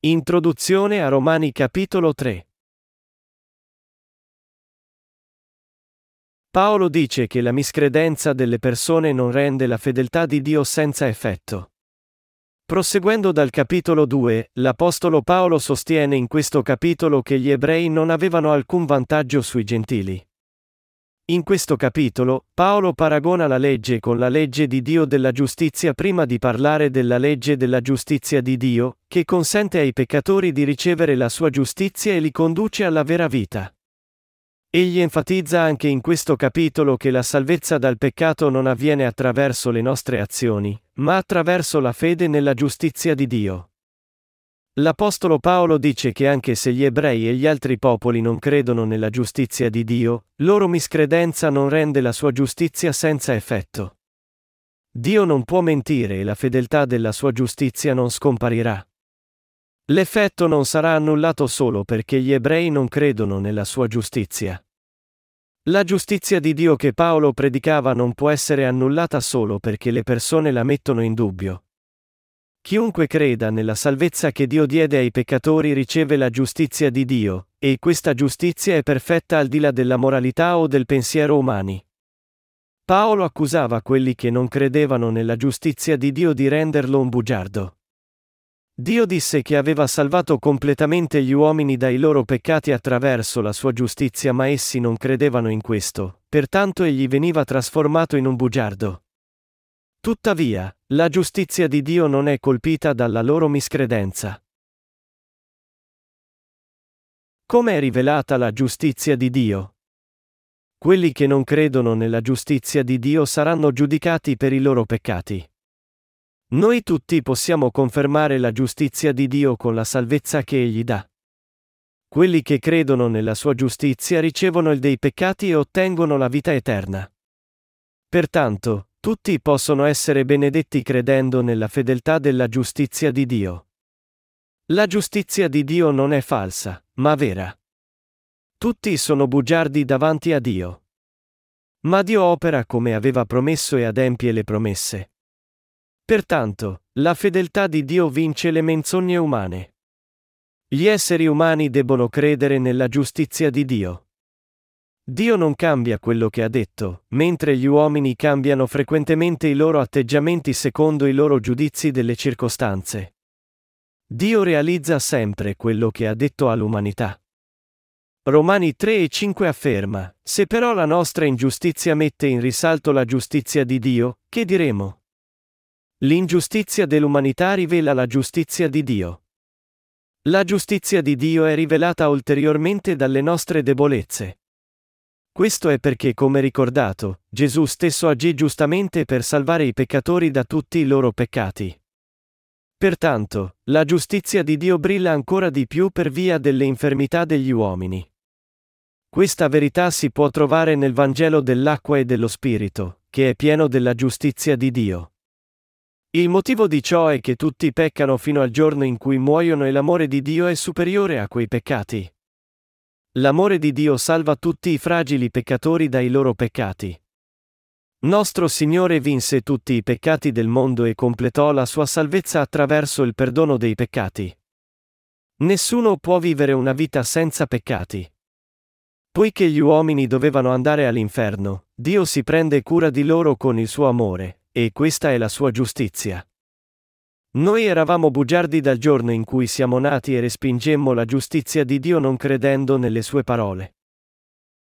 Introduzione a Romani capitolo 3 Paolo dice che la miscredenza delle persone non rende la fedeltà di Dio senza effetto. Proseguendo dal capitolo 2, l'Apostolo Paolo sostiene in questo capitolo che gli ebrei non avevano alcun vantaggio sui gentili. In questo capitolo, Paolo paragona la legge con la legge di Dio della giustizia prima di parlare della legge della giustizia di Dio, che consente ai peccatori di ricevere la sua giustizia e li conduce alla vera vita. Egli enfatizza anche in questo capitolo che la salvezza dal peccato non avviene attraverso le nostre azioni, ma attraverso la fede nella giustizia di Dio. L'Apostolo Paolo dice che anche se gli ebrei e gli altri popoli non credono nella giustizia di Dio, loro miscredenza non rende la sua giustizia senza effetto. Dio non può mentire e la fedeltà della sua giustizia non scomparirà. L'effetto non sarà annullato solo perché gli ebrei non credono nella sua giustizia. La giustizia di Dio che Paolo predicava non può essere annullata solo perché le persone la mettono in dubbio. Chiunque creda nella salvezza che Dio diede ai peccatori riceve la giustizia di Dio, e questa giustizia è perfetta al di là della moralità o del pensiero umani. Paolo accusava quelli che non credevano nella giustizia di Dio di renderlo un bugiardo. Dio disse che aveva salvato completamente gli uomini dai loro peccati attraverso la sua giustizia ma essi non credevano in questo, pertanto egli veniva trasformato in un bugiardo. Tuttavia, la giustizia di Dio non è colpita dalla loro miscredenza. Come è rivelata la giustizia di Dio? Quelli che non credono nella giustizia di Dio saranno giudicati per i loro peccati. Noi tutti possiamo confermare la giustizia di Dio con la salvezza che Egli dà. Quelli che credono nella sua giustizia ricevono il dei peccati e ottengono la vita eterna. Pertanto, tutti possono essere benedetti credendo nella fedeltà della giustizia di Dio. La giustizia di Dio non è falsa, ma vera. Tutti sono bugiardi davanti a Dio. Ma Dio opera come aveva promesso e adempie le promesse. Pertanto, la fedeltà di Dio vince le menzogne umane. Gli esseri umani debbono credere nella giustizia di Dio. Dio non cambia quello che ha detto, mentre gli uomini cambiano frequentemente i loro atteggiamenti secondo i loro giudizi delle circostanze. Dio realizza sempre quello che ha detto all'umanità. Romani 3 e 5 afferma, se però la nostra ingiustizia mette in risalto la giustizia di Dio, che diremo? L'ingiustizia dell'umanità rivela la giustizia di Dio. La giustizia di Dio è rivelata ulteriormente dalle nostre debolezze. Questo è perché, come ricordato, Gesù stesso agì giustamente per salvare i peccatori da tutti i loro peccati. Pertanto, la giustizia di Dio brilla ancora di più per via delle infermità degli uomini. Questa verità si può trovare nel Vangelo dell'acqua e dello Spirito, che è pieno della giustizia di Dio. Il motivo di ciò è che tutti peccano fino al giorno in cui muoiono e l'amore di Dio è superiore a quei peccati. L'amore di Dio salva tutti i fragili peccatori dai loro peccati. Nostro Signore vinse tutti i peccati del mondo e completò la sua salvezza attraverso il perdono dei peccati. Nessuno può vivere una vita senza peccati. Poiché gli uomini dovevano andare all'inferno, Dio si prende cura di loro con il suo amore, e questa è la sua giustizia. Noi eravamo bugiardi dal giorno in cui siamo nati e respingemmo la giustizia di Dio non credendo nelle sue parole.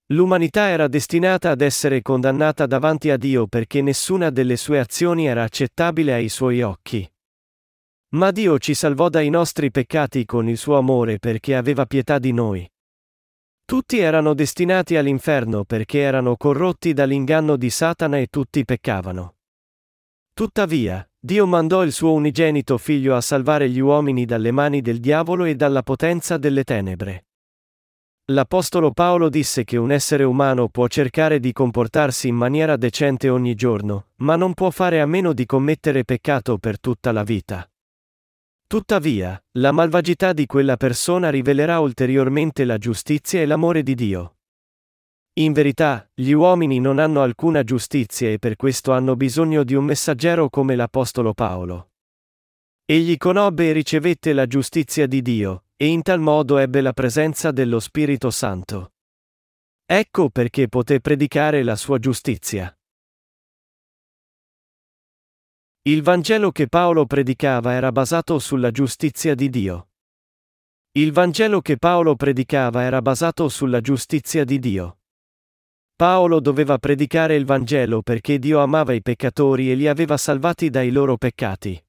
L'umanità era destinata ad essere condannata davanti a Dio perché nessuna delle sue azioni era accettabile ai suoi occhi. Ma Dio ci salvò dai nostri peccati con il suo amore perché aveva pietà di noi. Tutti erano destinati all'inferno perché erano corrotti dall'inganno di Satana e tutti peccavano. Tuttavia, Dio mandò il suo unigenito figlio a salvare gli uomini dalle mani del diavolo e dalla potenza delle tenebre. L'Apostolo Paolo disse che un essere umano può cercare di comportarsi in maniera decente ogni giorno, ma non può fare a meno di commettere peccato per tutta la vita. Tuttavia, la malvagità di quella persona rivelerà ulteriormente la giustizia e l'amore di Dio. In verità, gli uomini non hanno alcuna giustizia e per questo hanno bisogno di un messaggero come l'Apostolo Paolo. Egli conobbe e ricevette la giustizia di Dio, e in tal modo ebbe la presenza dello Spirito Santo. Ecco perché poté predicare la sua giustizia. Il Vangelo che Paolo predicava era basato sulla giustizia di Dio. Il Vangelo che Paolo predicava era basato sulla giustizia di Dio. Paolo doveva predicare il Vangelo perché Dio amava i peccatori e li aveva salvati dai loro peccati.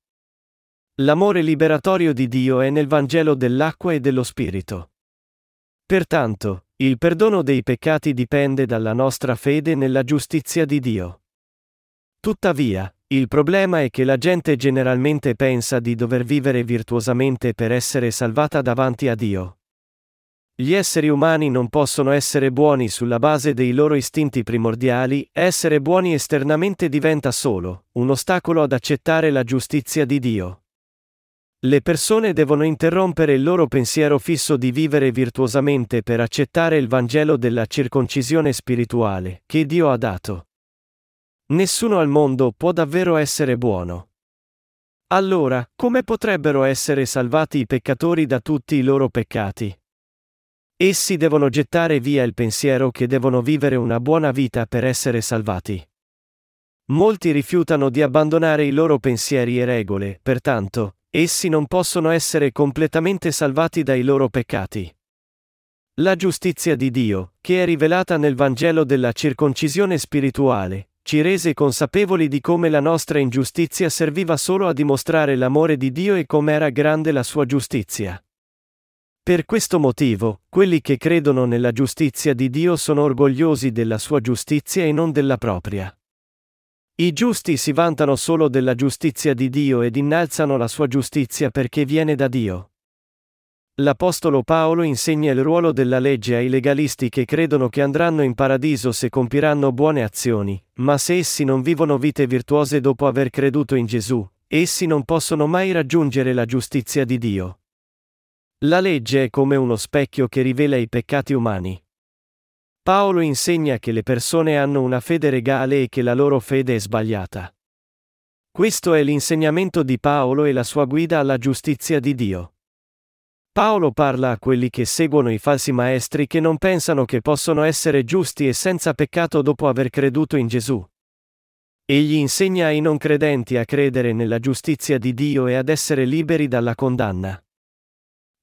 L'amore liberatorio di Dio è nel Vangelo dell'acqua e dello Spirito. Pertanto, il perdono dei peccati dipende dalla nostra fede nella giustizia di Dio. Tuttavia, il problema è che la gente generalmente pensa di dover vivere virtuosamente per essere salvata davanti a Dio. Gli esseri umani non possono essere buoni sulla base dei loro istinti primordiali, essere buoni esternamente diventa solo un ostacolo ad accettare la giustizia di Dio. Le persone devono interrompere il loro pensiero fisso di vivere virtuosamente per accettare il Vangelo della circoncisione spirituale, che Dio ha dato. Nessuno al mondo può davvero essere buono. Allora, come potrebbero essere salvati i peccatori da tutti i loro peccati? Essi devono gettare via il pensiero che devono vivere una buona vita per essere salvati. Molti rifiutano di abbandonare i loro pensieri e regole, pertanto, Essi non possono essere completamente salvati dai loro peccati. La giustizia di Dio, che è rivelata nel Vangelo della circoncisione spirituale, ci rese consapevoli di come la nostra ingiustizia serviva solo a dimostrare l'amore di Dio e com'era grande la sua giustizia. Per questo motivo, quelli che credono nella giustizia di Dio sono orgogliosi della sua giustizia e non della propria. I giusti si vantano solo della giustizia di Dio ed innalzano la sua giustizia perché viene da Dio. L'Apostolo Paolo insegna il ruolo della legge ai legalisti che credono che andranno in paradiso se compiranno buone azioni, ma se essi non vivono vite virtuose dopo aver creduto in Gesù, essi non possono mai raggiungere la giustizia di Dio. La legge è come uno specchio che rivela i peccati umani. Paolo insegna che le persone hanno una fede regale e che la loro fede è sbagliata. Questo è l'insegnamento di Paolo e la sua guida alla giustizia di Dio. Paolo parla a quelli che seguono i falsi maestri che non pensano che possono essere giusti e senza peccato dopo aver creduto in Gesù. Egli insegna ai non credenti a credere nella giustizia di Dio e ad essere liberi dalla condanna.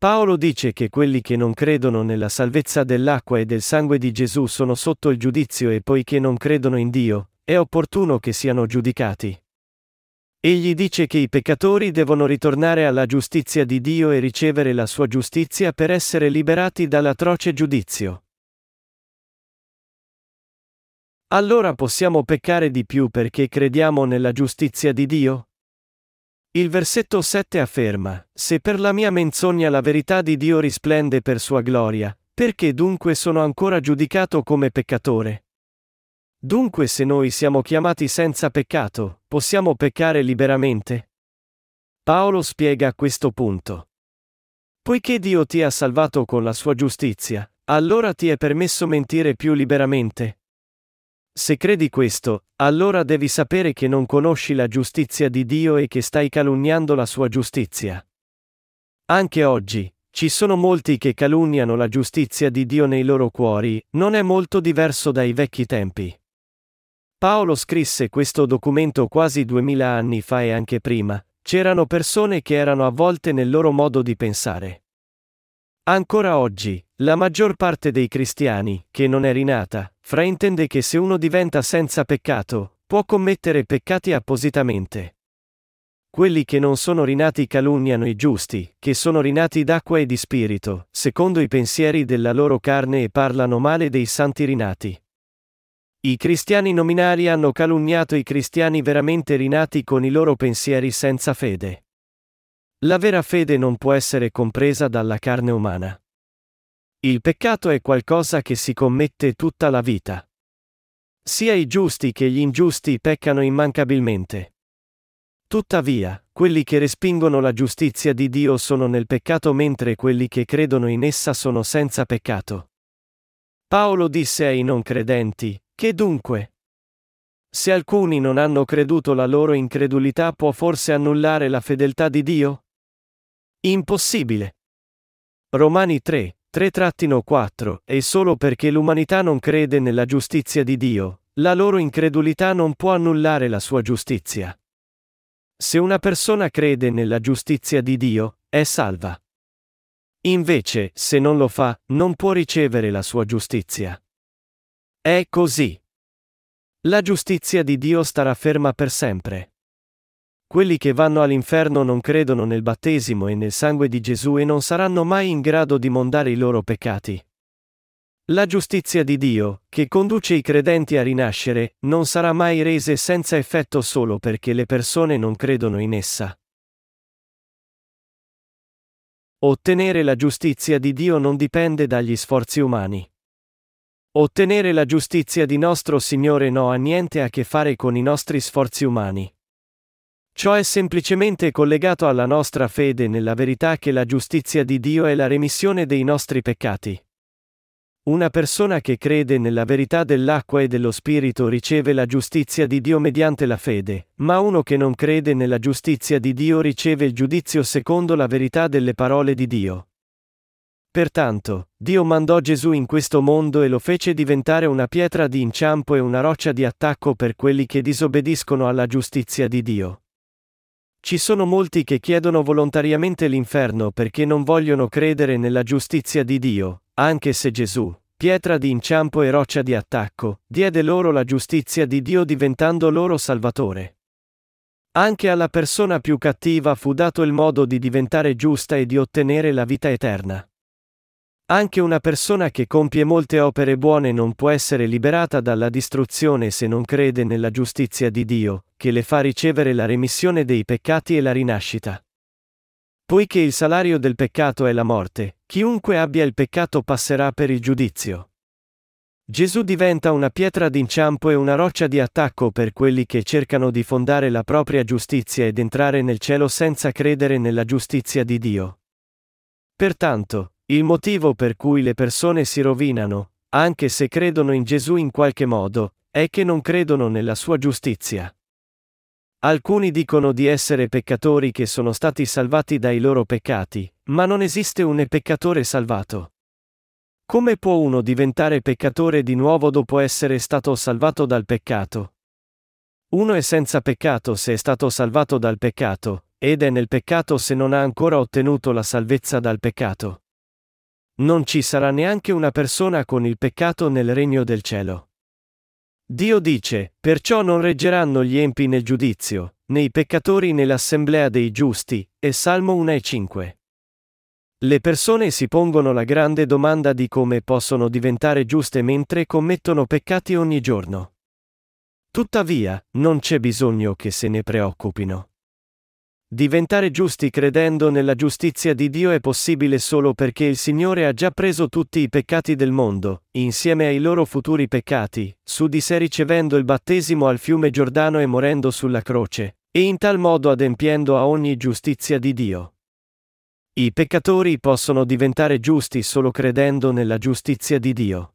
Paolo dice che quelli che non credono nella salvezza dell'acqua e del sangue di Gesù sono sotto il giudizio e poiché non credono in Dio, è opportuno che siano giudicati. Egli dice che i peccatori devono ritornare alla giustizia di Dio e ricevere la sua giustizia per essere liberati dall'atroce giudizio. Allora possiamo peccare di più perché crediamo nella giustizia di Dio? Il versetto 7 afferma, Se per la mia menzogna la verità di Dio risplende per sua gloria, perché dunque sono ancora giudicato come peccatore? Dunque se noi siamo chiamati senza peccato, possiamo peccare liberamente? Paolo spiega questo punto. Poiché Dio ti ha salvato con la sua giustizia, allora ti è permesso mentire più liberamente? Se credi questo, allora devi sapere che non conosci la giustizia di Dio e che stai calunniando la sua giustizia. Anche oggi, ci sono molti che calunniano la giustizia di Dio nei loro cuori, non è molto diverso dai vecchi tempi. Paolo scrisse questo documento quasi duemila anni fa e anche prima, c'erano persone che erano avvolte nel loro modo di pensare. Ancora oggi, la maggior parte dei cristiani, che non è rinata, fraintende che se uno diventa senza peccato, può commettere peccati appositamente. Quelli che non sono rinati calunniano i giusti, che sono rinati d'acqua e di spirito, secondo i pensieri della loro carne e parlano male dei santi rinati. I cristiani nominali hanno calunniato i cristiani veramente rinati con i loro pensieri senza fede. La vera fede non può essere compresa dalla carne umana. Il peccato è qualcosa che si commette tutta la vita. Sia i giusti che gli ingiusti peccano immancabilmente. Tuttavia, quelli che respingono la giustizia di Dio sono nel peccato mentre quelli che credono in essa sono senza peccato. Paolo disse ai non credenti, che dunque? Se alcuni non hanno creduto la loro incredulità può forse annullare la fedeltà di Dio? Impossibile. Romani 3, 3-4 E solo perché l'umanità non crede nella giustizia di Dio, la loro incredulità non può annullare la sua giustizia. Se una persona crede nella giustizia di Dio, è salva. Invece, se non lo fa, non può ricevere la sua giustizia. È così. La giustizia di Dio starà ferma per sempre. Quelli che vanno all'inferno non credono nel battesimo e nel sangue di Gesù e non saranno mai in grado di mondare i loro peccati. La giustizia di Dio, che conduce i credenti a rinascere, non sarà mai resa senza effetto solo perché le persone non credono in essa. Ottenere la giustizia di Dio non dipende dagli sforzi umani. Ottenere la giustizia di nostro Signore no ha niente a che fare con i nostri sforzi umani. Ciò è semplicemente collegato alla nostra fede nella verità che la giustizia di Dio è la remissione dei nostri peccati. Una persona che crede nella verità dell'acqua e dello Spirito riceve la giustizia di Dio mediante la fede, ma uno che non crede nella giustizia di Dio riceve il giudizio secondo la verità delle parole di Dio. Pertanto, Dio mandò Gesù in questo mondo e lo fece diventare una pietra di inciampo e una roccia di attacco per quelli che disobbediscono alla giustizia di Dio. Ci sono molti che chiedono volontariamente l'inferno perché non vogliono credere nella giustizia di Dio, anche se Gesù, pietra di inciampo e roccia di attacco, diede loro la giustizia di Dio diventando loro Salvatore. Anche alla persona più cattiva fu dato il modo di diventare giusta e di ottenere la vita eterna. Anche una persona che compie molte opere buone non può essere liberata dalla distruzione se non crede nella giustizia di Dio, che le fa ricevere la remissione dei peccati e la rinascita. Poiché il salario del peccato è la morte, chiunque abbia il peccato passerà per il giudizio. Gesù diventa una pietra d'inciampo e una roccia di attacco per quelli che cercano di fondare la propria giustizia ed entrare nel cielo senza credere nella giustizia di Dio. Pertanto, il motivo per cui le persone si rovinano, anche se credono in Gesù in qualche modo, è che non credono nella sua giustizia. Alcuni dicono di essere peccatori che sono stati salvati dai loro peccati, ma non esiste un peccatore salvato. Come può uno diventare peccatore di nuovo dopo essere stato salvato dal peccato? Uno è senza peccato se è stato salvato dal peccato, ed è nel peccato se non ha ancora ottenuto la salvezza dal peccato. Non ci sarà neanche una persona con il peccato nel regno del cielo. Dio dice, perciò non reggeranno gli empi nel giudizio, né i peccatori nell'assemblea dei giusti, e Salmo 1 e 5. Le persone si pongono la grande domanda di come possono diventare giuste mentre commettono peccati ogni giorno. Tuttavia, non c'è bisogno che se ne preoccupino. Diventare giusti credendo nella giustizia di Dio è possibile solo perché il Signore ha già preso tutti i peccati del mondo, insieme ai loro futuri peccati, su di sé ricevendo il battesimo al fiume Giordano e morendo sulla croce, e in tal modo adempiendo a ogni giustizia di Dio. I peccatori possono diventare giusti solo credendo nella giustizia di Dio.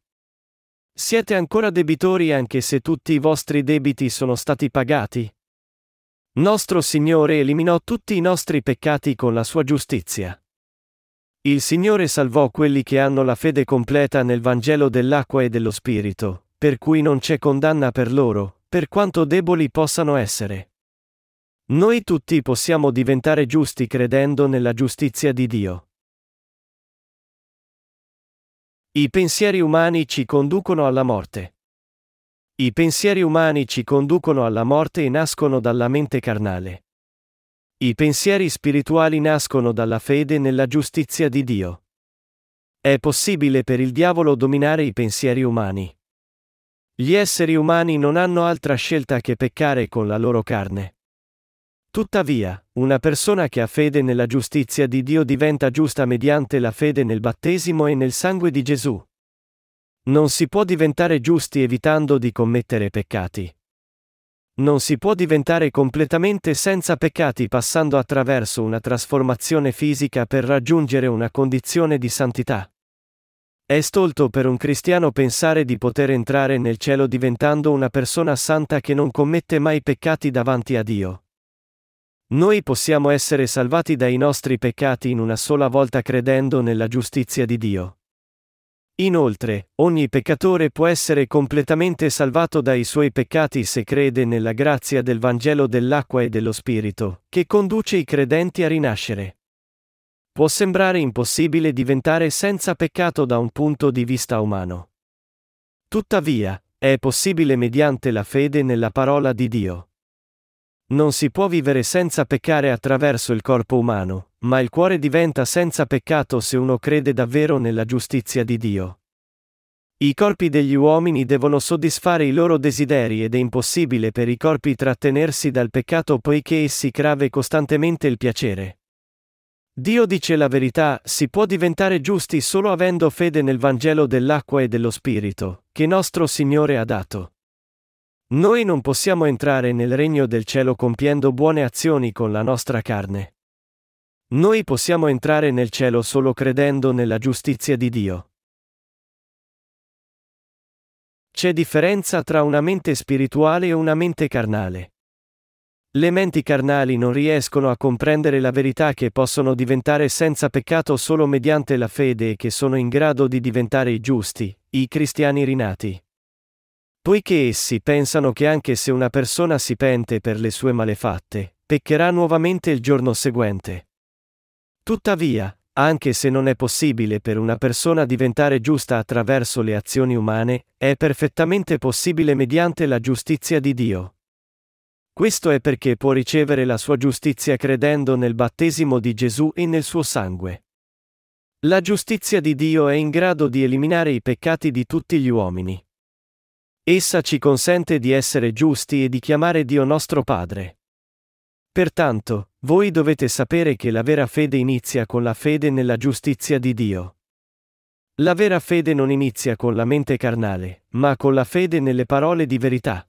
Siete ancora debitori anche se tutti i vostri debiti sono stati pagati? Nostro Signore eliminò tutti i nostri peccati con la sua giustizia. Il Signore salvò quelli che hanno la fede completa nel Vangelo dell'acqua e dello Spirito, per cui non c'è condanna per loro, per quanto deboli possano essere. Noi tutti possiamo diventare giusti credendo nella giustizia di Dio. I pensieri umani ci conducono alla morte. I pensieri umani ci conducono alla morte e nascono dalla mente carnale. I pensieri spirituali nascono dalla fede nella giustizia di Dio. È possibile per il diavolo dominare i pensieri umani. Gli esseri umani non hanno altra scelta che peccare con la loro carne. Tuttavia, una persona che ha fede nella giustizia di Dio diventa giusta mediante la fede nel battesimo e nel sangue di Gesù. Non si può diventare giusti evitando di commettere peccati. Non si può diventare completamente senza peccati passando attraverso una trasformazione fisica per raggiungere una condizione di santità. È stolto per un cristiano pensare di poter entrare nel cielo diventando una persona santa che non commette mai peccati davanti a Dio. Noi possiamo essere salvati dai nostri peccati in una sola volta credendo nella giustizia di Dio. Inoltre, ogni peccatore può essere completamente salvato dai suoi peccati se crede nella grazia del Vangelo dell'acqua e dello Spirito, che conduce i credenti a rinascere. Può sembrare impossibile diventare senza peccato da un punto di vista umano. Tuttavia, è possibile mediante la fede nella parola di Dio. Non si può vivere senza peccare attraverso il corpo umano, ma il cuore diventa senza peccato se uno crede davvero nella giustizia di Dio. I corpi degli uomini devono soddisfare i loro desideri ed è impossibile per i corpi trattenersi dal peccato poiché essi crave costantemente il piacere. Dio dice la verità, si può diventare giusti solo avendo fede nel Vangelo dell'acqua e dello Spirito, che nostro Signore ha dato. Noi non possiamo entrare nel regno del cielo compiendo buone azioni con la nostra carne. Noi possiamo entrare nel cielo solo credendo nella giustizia di Dio. C'è differenza tra una mente spirituale e una mente carnale. Le menti carnali non riescono a comprendere la verità che possono diventare senza peccato solo mediante la fede e che sono in grado di diventare i giusti, i cristiani rinati. Poiché essi pensano che anche se una persona si pente per le sue malefatte, peccherà nuovamente il giorno seguente. Tuttavia, anche se non è possibile per una persona diventare giusta attraverso le azioni umane, è perfettamente possibile mediante la giustizia di Dio. Questo è perché può ricevere la sua giustizia credendo nel battesimo di Gesù e nel suo sangue. La giustizia di Dio è in grado di eliminare i peccati di tutti gli uomini. Essa ci consente di essere giusti e di chiamare Dio nostro Padre. Pertanto, voi dovete sapere che la vera fede inizia con la fede nella giustizia di Dio. La vera fede non inizia con la mente carnale, ma con la fede nelle parole di verità.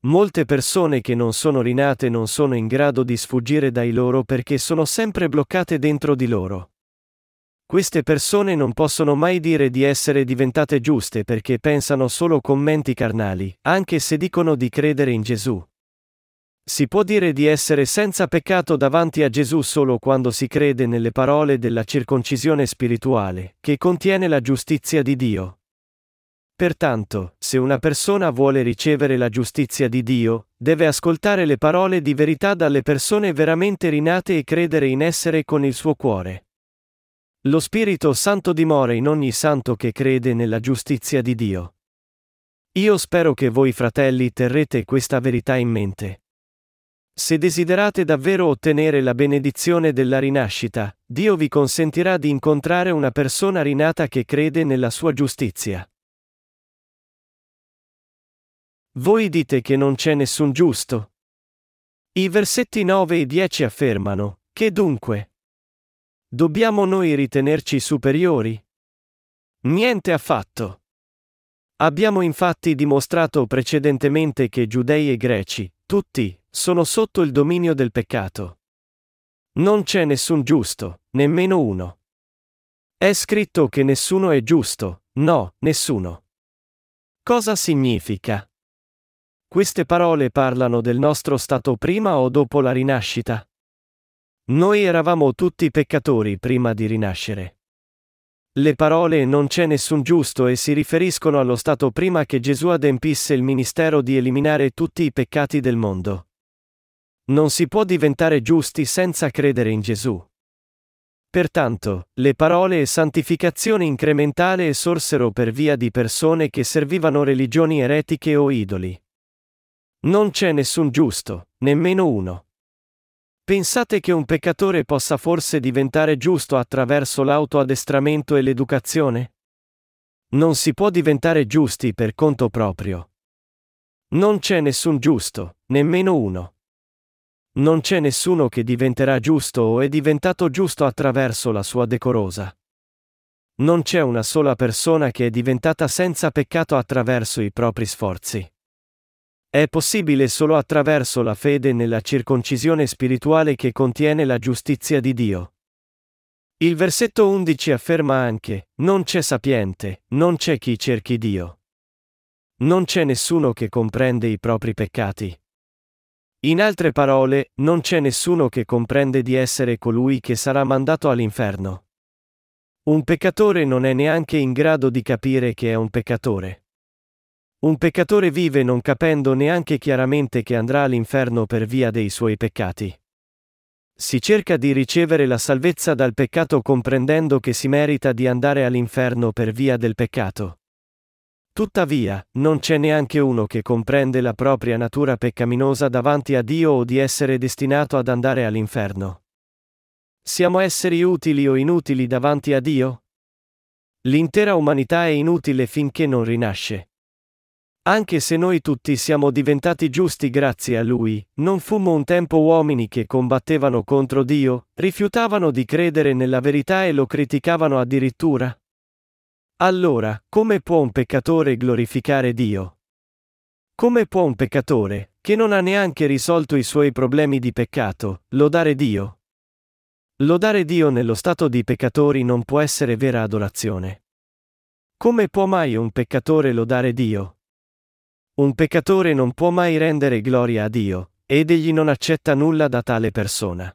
Molte persone che non sono rinate non sono in grado di sfuggire dai loro perché sono sempre bloccate dentro di loro. Queste persone non possono mai dire di essere diventate giuste perché pensano solo commenti carnali, anche se dicono di credere in Gesù. Si può dire di essere senza peccato davanti a Gesù solo quando si crede nelle parole della circoncisione spirituale, che contiene la giustizia di Dio. Pertanto, se una persona vuole ricevere la giustizia di Dio, deve ascoltare le parole di verità dalle persone veramente rinate e credere in essere con il suo cuore. Lo Spirito Santo dimora in ogni santo che crede nella giustizia di Dio. Io spero che voi fratelli terrete questa verità in mente. Se desiderate davvero ottenere la benedizione della rinascita, Dio vi consentirà di incontrare una persona rinata che crede nella sua giustizia. Voi dite che non c'è nessun giusto? I versetti 9 e 10 affermano, che dunque? Dobbiamo noi ritenerci superiori? Niente affatto. Abbiamo infatti dimostrato precedentemente che giudei e greci, tutti, sono sotto il dominio del peccato. Non c'è nessun giusto, nemmeno uno. È scritto che nessuno è giusto, no, nessuno. Cosa significa? Queste parole parlano del nostro stato prima o dopo la rinascita? Noi eravamo tutti peccatori prima di rinascere. Le parole non c'è nessun giusto e si riferiscono allo stato prima che Gesù adempisse il ministero di eliminare tutti i peccati del mondo. Non si può diventare giusti senza credere in Gesù. Pertanto, le parole santificazione incrementale sorsero per via di persone che servivano religioni eretiche o idoli. Non c'è nessun giusto, nemmeno uno. Pensate che un peccatore possa forse diventare giusto attraverso l'autoaddestramento e l'educazione? Non si può diventare giusti per conto proprio. Non c'è nessun giusto, nemmeno uno. Non c'è nessuno che diventerà giusto o è diventato giusto attraverso la sua decorosa. Non c'è una sola persona che è diventata senza peccato attraverso i propri sforzi. È possibile solo attraverso la fede nella circoncisione spirituale che contiene la giustizia di Dio. Il versetto 11 afferma anche, non c'è sapiente, non c'è chi cerchi Dio. Non c'è nessuno che comprende i propri peccati. In altre parole, non c'è nessuno che comprende di essere colui che sarà mandato all'inferno. Un peccatore non è neanche in grado di capire che è un peccatore. Un peccatore vive non capendo neanche chiaramente che andrà all'inferno per via dei suoi peccati. Si cerca di ricevere la salvezza dal peccato comprendendo che si merita di andare all'inferno per via del peccato. Tuttavia, non c'è neanche uno che comprende la propria natura peccaminosa davanti a Dio o di essere destinato ad andare all'inferno. Siamo esseri utili o inutili davanti a Dio? L'intera umanità è inutile finché non rinasce. Anche se noi tutti siamo diventati giusti grazie a Lui, non fummo un tempo uomini che combattevano contro Dio, rifiutavano di credere nella verità e lo criticavano addirittura? Allora, come può un peccatore glorificare Dio? Come può un peccatore, che non ha neanche risolto i suoi problemi di peccato, lodare Dio? Lodare Dio nello stato di peccatori non può essere vera adorazione. Come può mai un peccatore lodare Dio? Un peccatore non può mai rendere gloria a Dio, ed egli non accetta nulla da tale persona.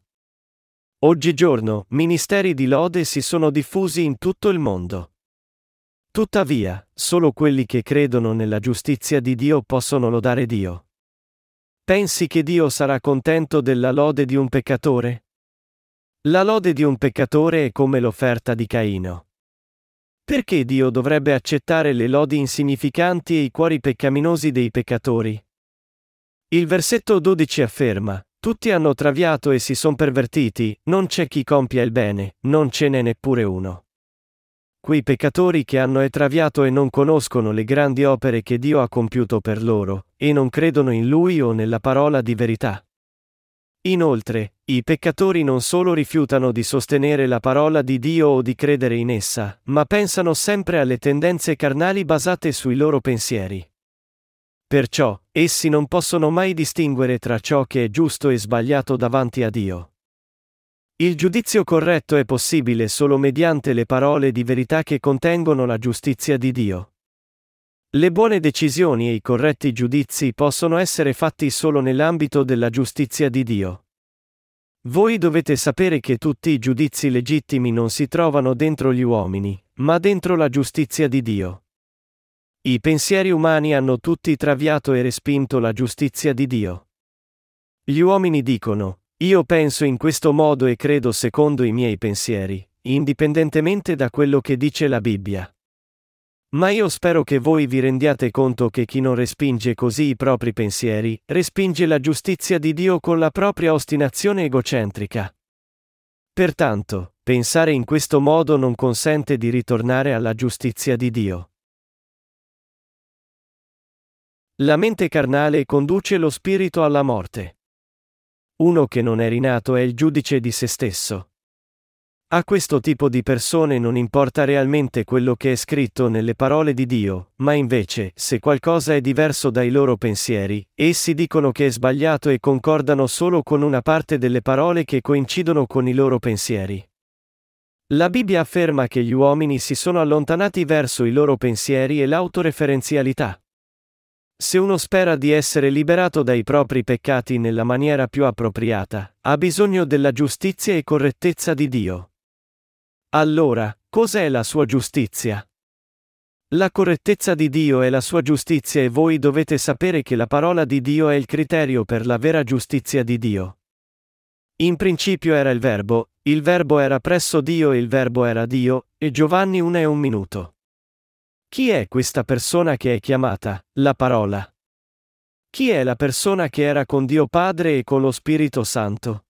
Oggigiorno, ministeri di lode si sono diffusi in tutto il mondo. Tuttavia, solo quelli che credono nella giustizia di Dio possono lodare Dio. Pensi che Dio sarà contento della lode di un peccatore? La lode di un peccatore è come l'offerta di Caino. Perché Dio dovrebbe accettare le lodi insignificanti e i cuori peccaminosi dei peccatori? Il versetto 12 afferma, tutti hanno traviato e si son pervertiti, non c'è chi compia il bene, non ce n'è neppure uno quei peccatori che hanno etraviato e non conoscono le grandi opere che Dio ha compiuto per loro, e non credono in Lui o nella parola di verità. Inoltre, i peccatori non solo rifiutano di sostenere la parola di Dio o di credere in essa, ma pensano sempre alle tendenze carnali basate sui loro pensieri. Perciò, essi non possono mai distinguere tra ciò che è giusto e sbagliato davanti a Dio. Il giudizio corretto è possibile solo mediante le parole di verità che contengono la giustizia di Dio. Le buone decisioni e i corretti giudizi possono essere fatti solo nell'ambito della giustizia di Dio. Voi dovete sapere che tutti i giudizi legittimi non si trovano dentro gli uomini, ma dentro la giustizia di Dio. I pensieri umani hanno tutti traviato e respinto la giustizia di Dio. Gli uomini dicono, io penso in questo modo e credo secondo i miei pensieri, indipendentemente da quello che dice la Bibbia. Ma io spero che voi vi rendiate conto che chi non respinge così i propri pensieri, respinge la giustizia di Dio con la propria ostinazione egocentrica. Pertanto, pensare in questo modo non consente di ritornare alla giustizia di Dio. La mente carnale conduce lo spirito alla morte. Uno che non è rinato è il giudice di se stesso. A questo tipo di persone non importa realmente quello che è scritto nelle parole di Dio, ma invece, se qualcosa è diverso dai loro pensieri, essi dicono che è sbagliato e concordano solo con una parte delle parole che coincidono con i loro pensieri. La Bibbia afferma che gli uomini si sono allontanati verso i loro pensieri e l'autoreferenzialità. Se uno spera di essere liberato dai propri peccati nella maniera più appropriata, ha bisogno della giustizia e correttezza di Dio. Allora, cos'è la sua giustizia? La correttezza di Dio è la sua giustizia e voi dovete sapere che la parola di Dio è il criterio per la vera giustizia di Dio. In principio era il Verbo, il Verbo era presso Dio e il Verbo era Dio, e Giovanni 1 e un minuto. Chi è questa persona che è chiamata la parola? Chi è la persona che era con Dio Padre e con lo Spirito Santo?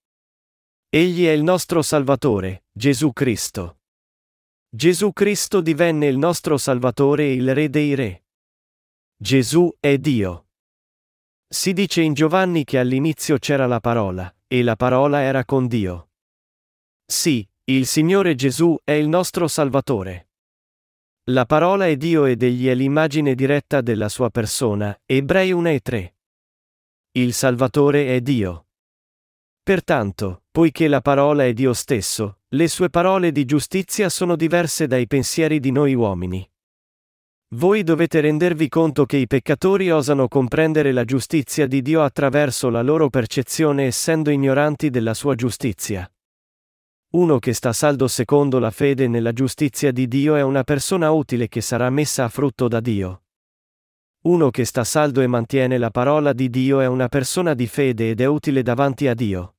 Egli è il nostro Salvatore, Gesù Cristo. Gesù Cristo divenne il nostro Salvatore e il Re dei Re. Gesù è Dio. Si dice in Giovanni che all'inizio c'era la parola, e la parola era con Dio. Sì, il Signore Gesù è il nostro Salvatore. La parola è Dio ed egli è l'immagine diretta della sua persona. Ebrei 1 e 3. Il Salvatore è Dio. Pertanto, poiché la parola è Dio stesso, le sue parole di giustizia sono diverse dai pensieri di noi uomini. Voi dovete rendervi conto che i peccatori osano comprendere la giustizia di Dio attraverso la loro percezione essendo ignoranti della sua giustizia. Uno che sta saldo secondo la fede nella giustizia di Dio è una persona utile che sarà messa a frutto da Dio. Uno che sta saldo e mantiene la parola di Dio è una persona di fede ed è utile davanti a Dio.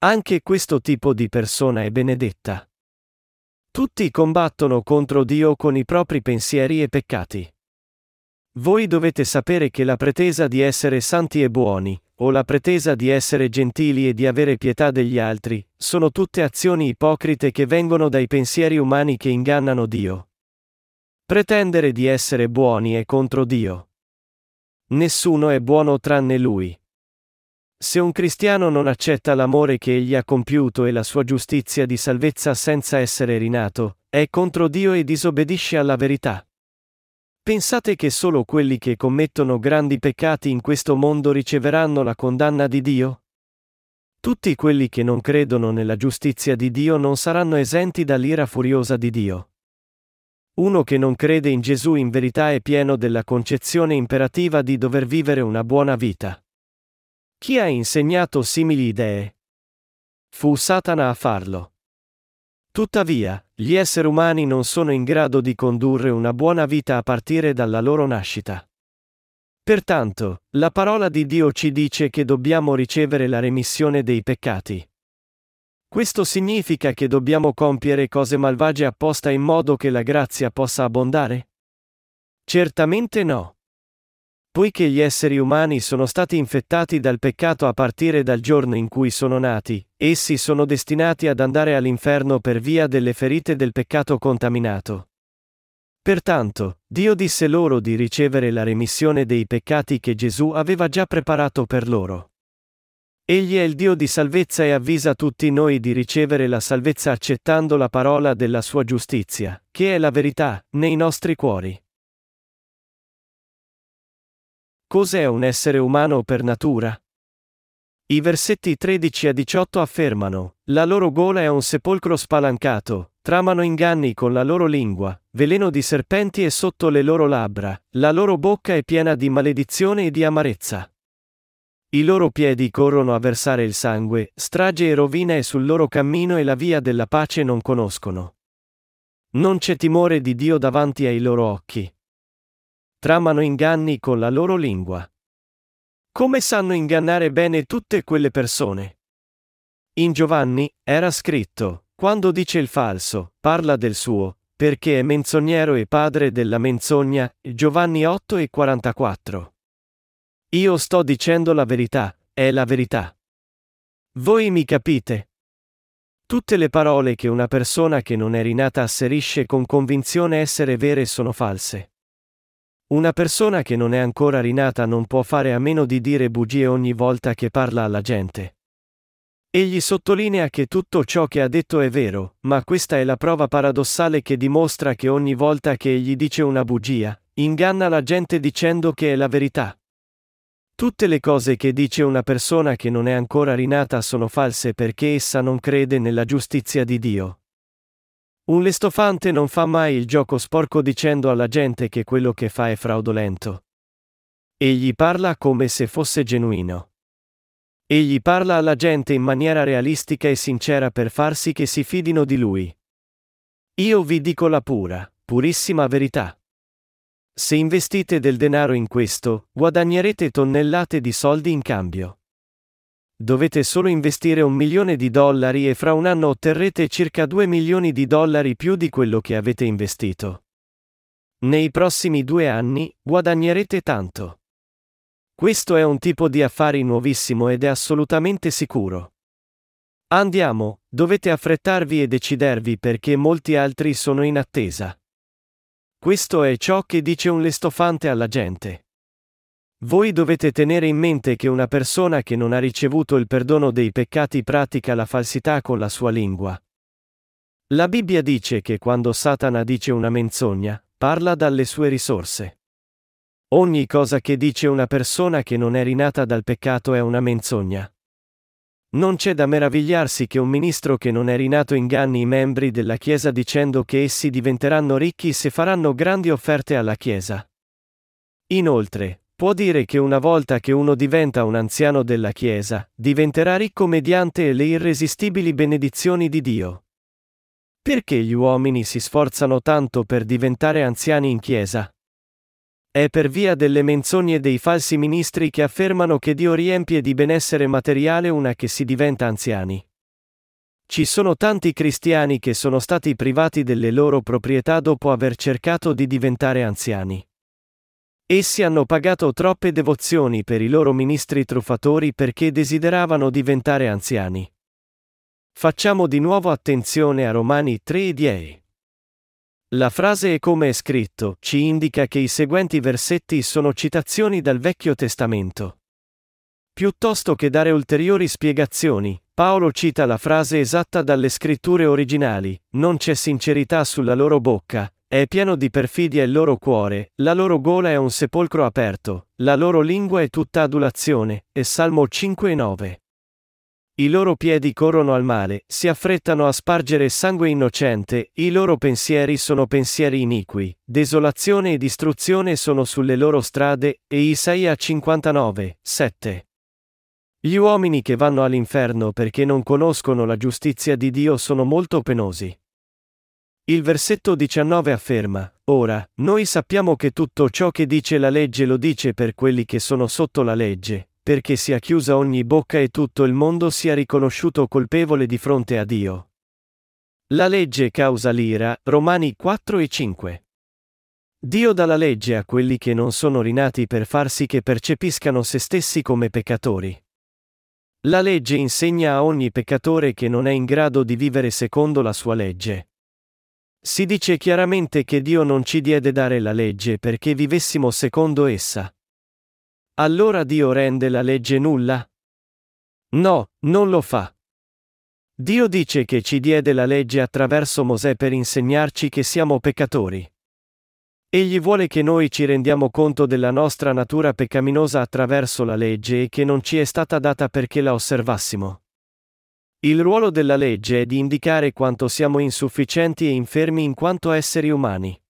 Anche questo tipo di persona è benedetta. Tutti combattono contro Dio con i propri pensieri e peccati. Voi dovete sapere che la pretesa di essere santi e buoni, o la pretesa di essere gentili e di avere pietà degli altri, sono tutte azioni ipocrite che vengono dai pensieri umani che ingannano Dio. Pretendere di essere buoni è contro Dio. Nessuno è buono tranne Lui. Se un cristiano non accetta l'amore che egli ha compiuto e la sua giustizia di salvezza senza essere rinato, è contro Dio e disobbedisce alla verità. Pensate che solo quelli che commettono grandi peccati in questo mondo riceveranno la condanna di Dio? Tutti quelli che non credono nella giustizia di Dio non saranno esenti dall'ira furiosa di Dio. Uno che non crede in Gesù in verità è pieno della concezione imperativa di dover vivere una buona vita. Chi ha insegnato simili idee? Fu Satana a farlo. Tuttavia, gli esseri umani non sono in grado di condurre una buona vita a partire dalla loro nascita. Pertanto, la parola di Dio ci dice che dobbiamo ricevere la remissione dei peccati. Questo significa che dobbiamo compiere cose malvagie apposta in modo che la grazia possa abbondare? Certamente no. Poiché gli esseri umani sono stati infettati dal peccato a partire dal giorno in cui sono nati, essi sono destinati ad andare all'inferno per via delle ferite del peccato contaminato. Pertanto, Dio disse loro di ricevere la remissione dei peccati che Gesù aveva già preparato per loro. Egli è il Dio di salvezza e avvisa tutti noi di ricevere la salvezza accettando la parola della sua giustizia, che è la verità, nei nostri cuori. Cos'è un essere umano per natura? I versetti 13 a 18 affermano, la loro gola è un sepolcro spalancato, tramano inganni con la loro lingua, veleno di serpenti è sotto le loro labbra, la loro bocca è piena di maledizione e di amarezza. I loro piedi corrono a versare il sangue, strage e rovina è sul loro cammino e la via della pace non conoscono. Non c'è timore di Dio davanti ai loro occhi tramano inganni con la loro lingua. Come sanno ingannare bene tutte quelle persone? In Giovanni, era scritto, quando dice il falso, parla del suo, perché è menzognero e padre della menzogna, Giovanni 8 e 44. Io sto dicendo la verità, è la verità. Voi mi capite? Tutte le parole che una persona che non è rinata asserisce con convinzione essere vere sono false. Una persona che non è ancora rinata non può fare a meno di dire bugie ogni volta che parla alla gente. Egli sottolinea che tutto ciò che ha detto è vero, ma questa è la prova paradossale che dimostra che ogni volta che egli dice una bugia, inganna la gente dicendo che è la verità. Tutte le cose che dice una persona che non è ancora rinata sono false perché essa non crede nella giustizia di Dio. Un lestofante non fa mai il gioco sporco dicendo alla gente che quello che fa è fraudolento. Egli parla come se fosse genuino. Egli parla alla gente in maniera realistica e sincera per far sì che si fidino di lui. Io vi dico la pura, purissima verità. Se investite del denaro in questo, guadagnerete tonnellate di soldi in cambio. Dovete solo investire un milione di dollari e fra un anno otterrete circa 2 milioni di dollari più di quello che avete investito. Nei prossimi due anni, guadagnerete tanto. Questo è un tipo di affari nuovissimo ed è assolutamente sicuro. Andiamo, dovete affrettarvi e decidervi perché molti altri sono in attesa. Questo è ciò che dice un lestofante alla gente. Voi dovete tenere in mente che una persona che non ha ricevuto il perdono dei peccati pratica la falsità con la sua lingua. La Bibbia dice che quando Satana dice una menzogna, parla dalle sue risorse. Ogni cosa che dice una persona che non è rinata dal peccato è una menzogna. Non c'è da meravigliarsi che un ministro che non è rinato inganni i membri della Chiesa dicendo che essi diventeranno ricchi se faranno grandi offerte alla Chiesa. Inoltre, può dire che una volta che uno diventa un anziano della Chiesa, diventerà ricco mediante le irresistibili benedizioni di Dio. Perché gli uomini si sforzano tanto per diventare anziani in Chiesa? È per via delle menzogne dei falsi ministri che affermano che Dio riempie di benessere materiale una che si diventa anziani. Ci sono tanti cristiani che sono stati privati delle loro proprietà dopo aver cercato di diventare anziani. Essi hanno pagato troppe devozioni per i loro ministri truffatori perché desideravano diventare anziani. Facciamo di nuovo attenzione a Romani 3 e 10. La frase e come è scritto ci indica che i seguenti versetti sono citazioni dal Vecchio Testamento. Piuttosto che dare ulteriori spiegazioni, Paolo cita la frase esatta dalle scritture originali, non c'è sincerità sulla loro bocca, è pieno di perfidia il loro cuore, la loro gola è un sepolcro aperto, la loro lingua è tutta adulazione, e Salmo 5 e 9. I loro piedi corrono al male, si affrettano a spargere sangue innocente, i loro pensieri sono pensieri iniqui, desolazione e distruzione sono sulle loro strade, e Isaia 59, 7. Gli uomini che vanno all'inferno perché non conoscono la giustizia di Dio sono molto penosi. Il versetto 19 afferma, Ora, noi sappiamo che tutto ciò che dice la legge lo dice per quelli che sono sotto la legge, perché sia chiusa ogni bocca e tutto il mondo sia riconosciuto colpevole di fronte a Dio. La legge causa l'ira, Romani 4 e 5. Dio dà la legge a quelli che non sono rinati per far sì che percepiscano se stessi come peccatori. La legge insegna a ogni peccatore che non è in grado di vivere secondo la sua legge. Si dice chiaramente che Dio non ci diede dare la legge perché vivessimo secondo essa. Allora Dio rende la legge nulla? No, non lo fa. Dio dice che ci diede la legge attraverso Mosè per insegnarci che siamo peccatori. Egli vuole che noi ci rendiamo conto della nostra natura peccaminosa attraverso la legge e che non ci è stata data perché la osservassimo. Il ruolo della legge è di indicare quanto siamo insufficienti e infermi in quanto esseri umani.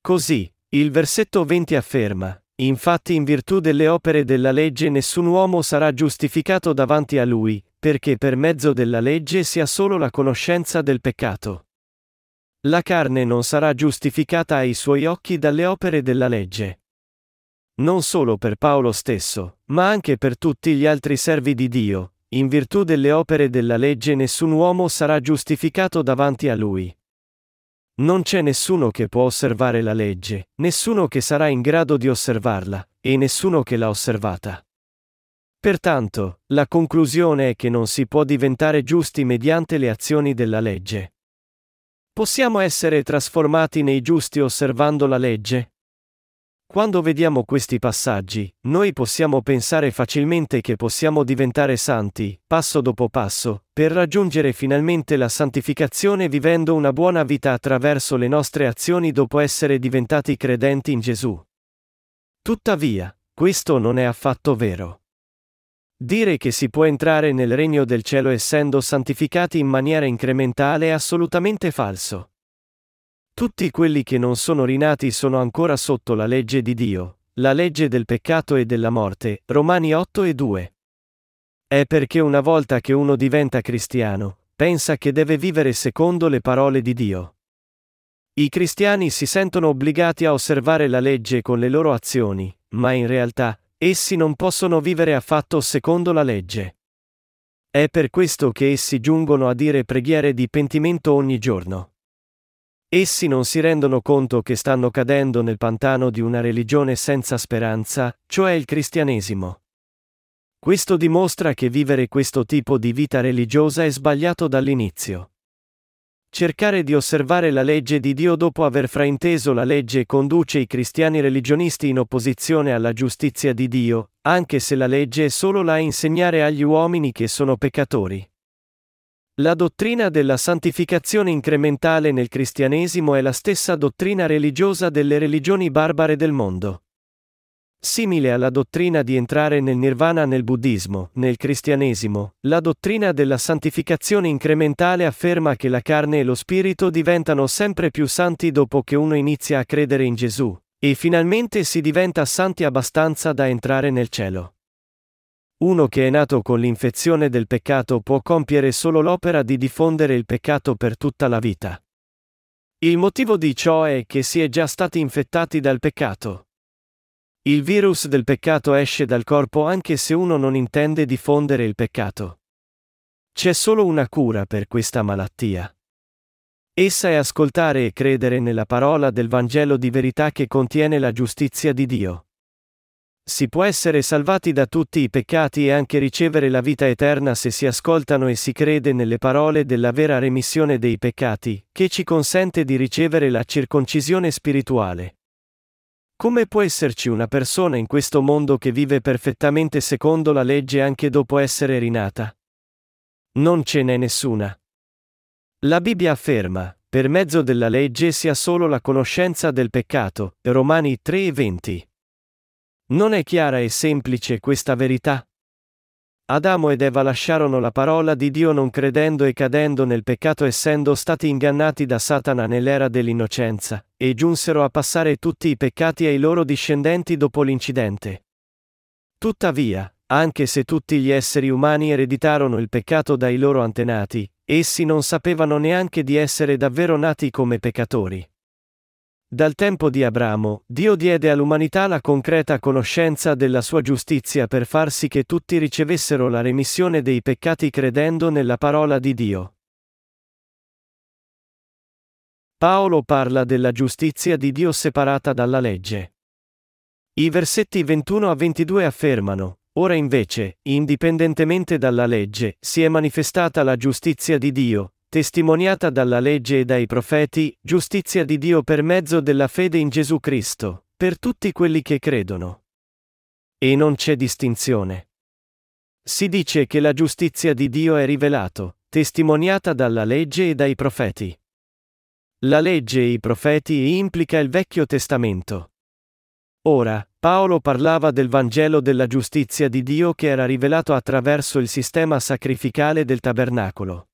Così, il versetto 20 afferma, Infatti in virtù delle opere della legge nessun uomo sarà giustificato davanti a lui, perché per mezzo della legge si ha solo la conoscenza del peccato. La carne non sarà giustificata ai suoi occhi dalle opere della legge. Non solo per Paolo stesso, ma anche per tutti gli altri servi di Dio, in virtù delle opere della legge nessun uomo sarà giustificato davanti a lui. Non c'è nessuno che può osservare la legge, nessuno che sarà in grado di osservarla, e nessuno che l'ha osservata. Pertanto, la conclusione è che non si può diventare giusti mediante le azioni della legge. Possiamo essere trasformati nei giusti osservando la legge? Quando vediamo questi passaggi, noi possiamo pensare facilmente che possiamo diventare santi, passo dopo passo, per raggiungere finalmente la santificazione vivendo una buona vita attraverso le nostre azioni dopo essere diventati credenti in Gesù. Tuttavia, questo non è affatto vero. Dire che si può entrare nel regno del cielo essendo santificati in maniera incrementale è assolutamente falso. Tutti quelli che non sono rinati sono ancora sotto la legge di Dio, la legge del peccato e della morte, Romani 8 e 2. È perché una volta che uno diventa cristiano, pensa che deve vivere secondo le parole di Dio. I cristiani si sentono obbligati a osservare la legge con le loro azioni, ma in realtà, essi non possono vivere affatto secondo la legge. È per questo che essi giungono a dire preghiere di pentimento ogni giorno. Essi non si rendono conto che stanno cadendo nel pantano di una religione senza speranza, cioè il cristianesimo. Questo dimostra che vivere questo tipo di vita religiosa è sbagliato dall'inizio. Cercare di osservare la legge di Dio dopo aver frainteso la legge conduce i cristiani religionisti in opposizione alla giustizia di Dio, anche se la legge è solo là a insegnare agli uomini che sono peccatori. La dottrina della santificazione incrementale nel cristianesimo è la stessa dottrina religiosa delle religioni barbare del mondo. Simile alla dottrina di entrare nel nirvana nel buddismo, nel cristianesimo, la dottrina della santificazione incrementale afferma che la carne e lo spirito diventano sempre più santi dopo che uno inizia a credere in Gesù, e finalmente si diventa santi abbastanza da entrare nel cielo. Uno che è nato con l'infezione del peccato può compiere solo l'opera di diffondere il peccato per tutta la vita. Il motivo di ciò è che si è già stati infettati dal peccato. Il virus del peccato esce dal corpo anche se uno non intende diffondere il peccato. C'è solo una cura per questa malattia. Essa è ascoltare e credere nella parola del Vangelo di verità che contiene la giustizia di Dio. Si può essere salvati da tutti i peccati e anche ricevere la vita eterna se si ascoltano e si crede nelle parole della vera remissione dei peccati, che ci consente di ricevere la circoncisione spirituale. Come può esserci una persona in questo mondo che vive perfettamente secondo la legge anche dopo essere rinata? Non ce n'è nessuna. La Bibbia afferma, per mezzo della legge si ha solo la conoscenza del peccato, Romani 3 e 20. Non è chiara e semplice questa verità? Adamo ed Eva lasciarono la parola di Dio non credendo e cadendo nel peccato essendo stati ingannati da Satana nell'era dell'innocenza, e giunsero a passare tutti i peccati ai loro discendenti dopo l'incidente. Tuttavia, anche se tutti gli esseri umani ereditarono il peccato dai loro antenati, essi non sapevano neanche di essere davvero nati come peccatori. Dal tempo di Abramo, Dio diede all'umanità la concreta conoscenza della sua giustizia per far sì che tutti ricevessero la remissione dei peccati credendo nella parola di Dio. Paolo parla della giustizia di Dio separata dalla legge. I versetti 21 a 22 affermano, Ora invece, indipendentemente dalla legge, si è manifestata la giustizia di Dio, testimoniata dalla legge e dai profeti, giustizia di Dio per mezzo della fede in Gesù Cristo, per tutti quelli che credono. E non c'è distinzione. Si dice che la giustizia di Dio è rivelato, testimoniata dalla legge e dai profeti. La legge e i profeti implica il Vecchio Testamento. Ora, Paolo parlava del Vangelo della giustizia di Dio che era rivelato attraverso il sistema sacrificale del tabernacolo.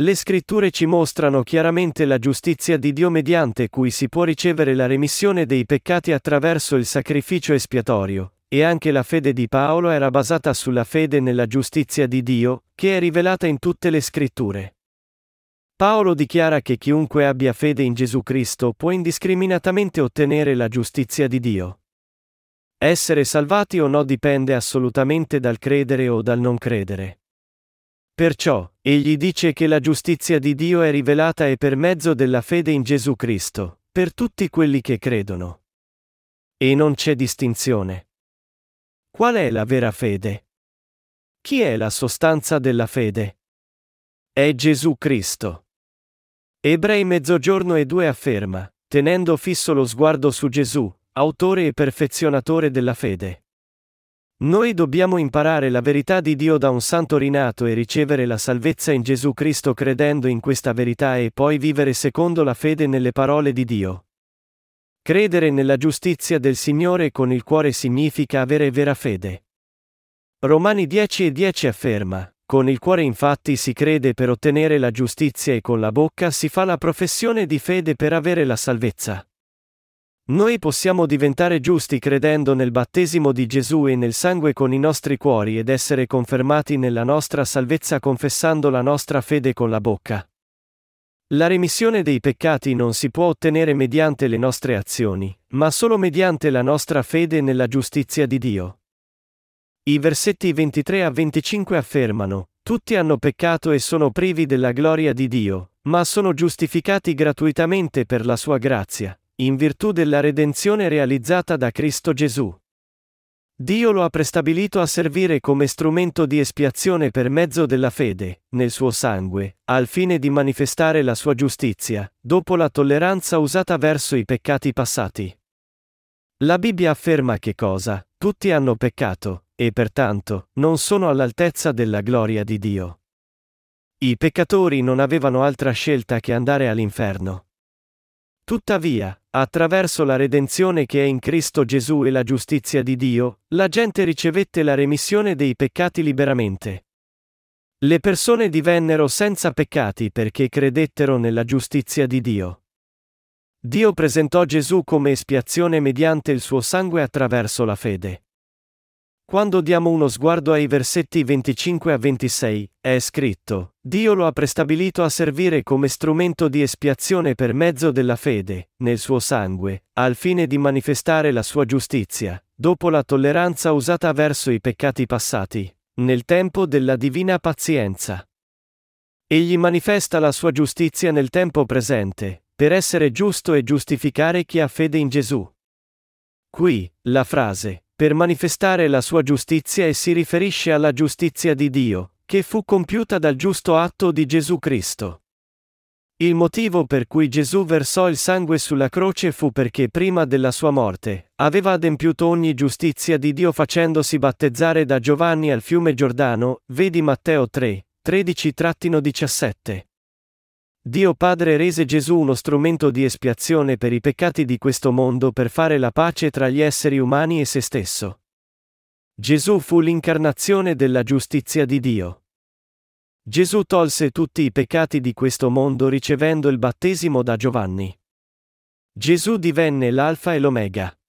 Le scritture ci mostrano chiaramente la giustizia di Dio mediante cui si può ricevere la remissione dei peccati attraverso il sacrificio espiatorio, e anche la fede di Paolo era basata sulla fede nella giustizia di Dio, che è rivelata in tutte le scritture. Paolo dichiara che chiunque abbia fede in Gesù Cristo può indiscriminatamente ottenere la giustizia di Dio. Essere salvati o no dipende assolutamente dal credere o dal non credere. Perciò, egli dice che la giustizia di Dio è rivelata e per mezzo della fede in Gesù Cristo, per tutti quelli che credono. E non c'è distinzione. Qual è la vera fede? Chi è la sostanza della fede? È Gesù Cristo. Ebrei mezzogiorno e due afferma, tenendo fisso lo sguardo su Gesù, autore e perfezionatore della fede. Noi dobbiamo imparare la verità di Dio da un santo rinato e ricevere la salvezza in Gesù Cristo credendo in questa verità e poi vivere secondo la fede nelle parole di Dio. Credere nella giustizia del Signore con il cuore significa avere vera fede. Romani 10 e 10 afferma, con il cuore infatti si crede per ottenere la giustizia e con la bocca si fa la professione di fede per avere la salvezza. Noi possiamo diventare giusti credendo nel battesimo di Gesù e nel sangue con i nostri cuori ed essere confermati nella nostra salvezza confessando la nostra fede con la bocca. La remissione dei peccati non si può ottenere mediante le nostre azioni, ma solo mediante la nostra fede nella giustizia di Dio. I versetti 23 a 25 affermano, tutti hanno peccato e sono privi della gloria di Dio, ma sono giustificati gratuitamente per la sua grazia in virtù della redenzione realizzata da Cristo Gesù. Dio lo ha prestabilito a servire come strumento di espiazione per mezzo della fede, nel suo sangue, al fine di manifestare la sua giustizia, dopo la tolleranza usata verso i peccati passati. La Bibbia afferma che cosa? Tutti hanno peccato, e pertanto, non sono all'altezza della gloria di Dio. I peccatori non avevano altra scelta che andare all'inferno. Tuttavia, attraverso la redenzione che è in Cristo Gesù e la giustizia di Dio, la gente ricevette la remissione dei peccati liberamente. Le persone divennero senza peccati perché credettero nella giustizia di Dio. Dio presentò Gesù come espiazione mediante il suo sangue attraverso la fede. Quando diamo uno sguardo ai versetti 25 a 26, è scritto, Dio lo ha prestabilito a servire come strumento di espiazione per mezzo della fede, nel suo sangue, al fine di manifestare la sua giustizia, dopo la tolleranza usata verso i peccati passati, nel tempo della divina pazienza. Egli manifesta la sua giustizia nel tempo presente, per essere giusto e giustificare chi ha fede in Gesù. Qui, la frase, per manifestare la sua giustizia e si riferisce alla giustizia di Dio, che fu compiuta dal giusto atto di Gesù Cristo. Il motivo per cui Gesù versò il sangue sulla croce fu perché prima della sua morte, aveva adempiuto ogni giustizia di Dio facendosi battezzare da Giovanni al fiume Giordano, vedi Matteo 3, 13-17. Dio Padre rese Gesù uno strumento di espiazione per i peccati di questo mondo per fare la pace tra gli esseri umani e se stesso. Gesù fu l'incarnazione della giustizia di Dio. Gesù tolse tutti i peccati di questo mondo ricevendo il battesimo da Giovanni. Gesù divenne l'Alfa e l'Omega.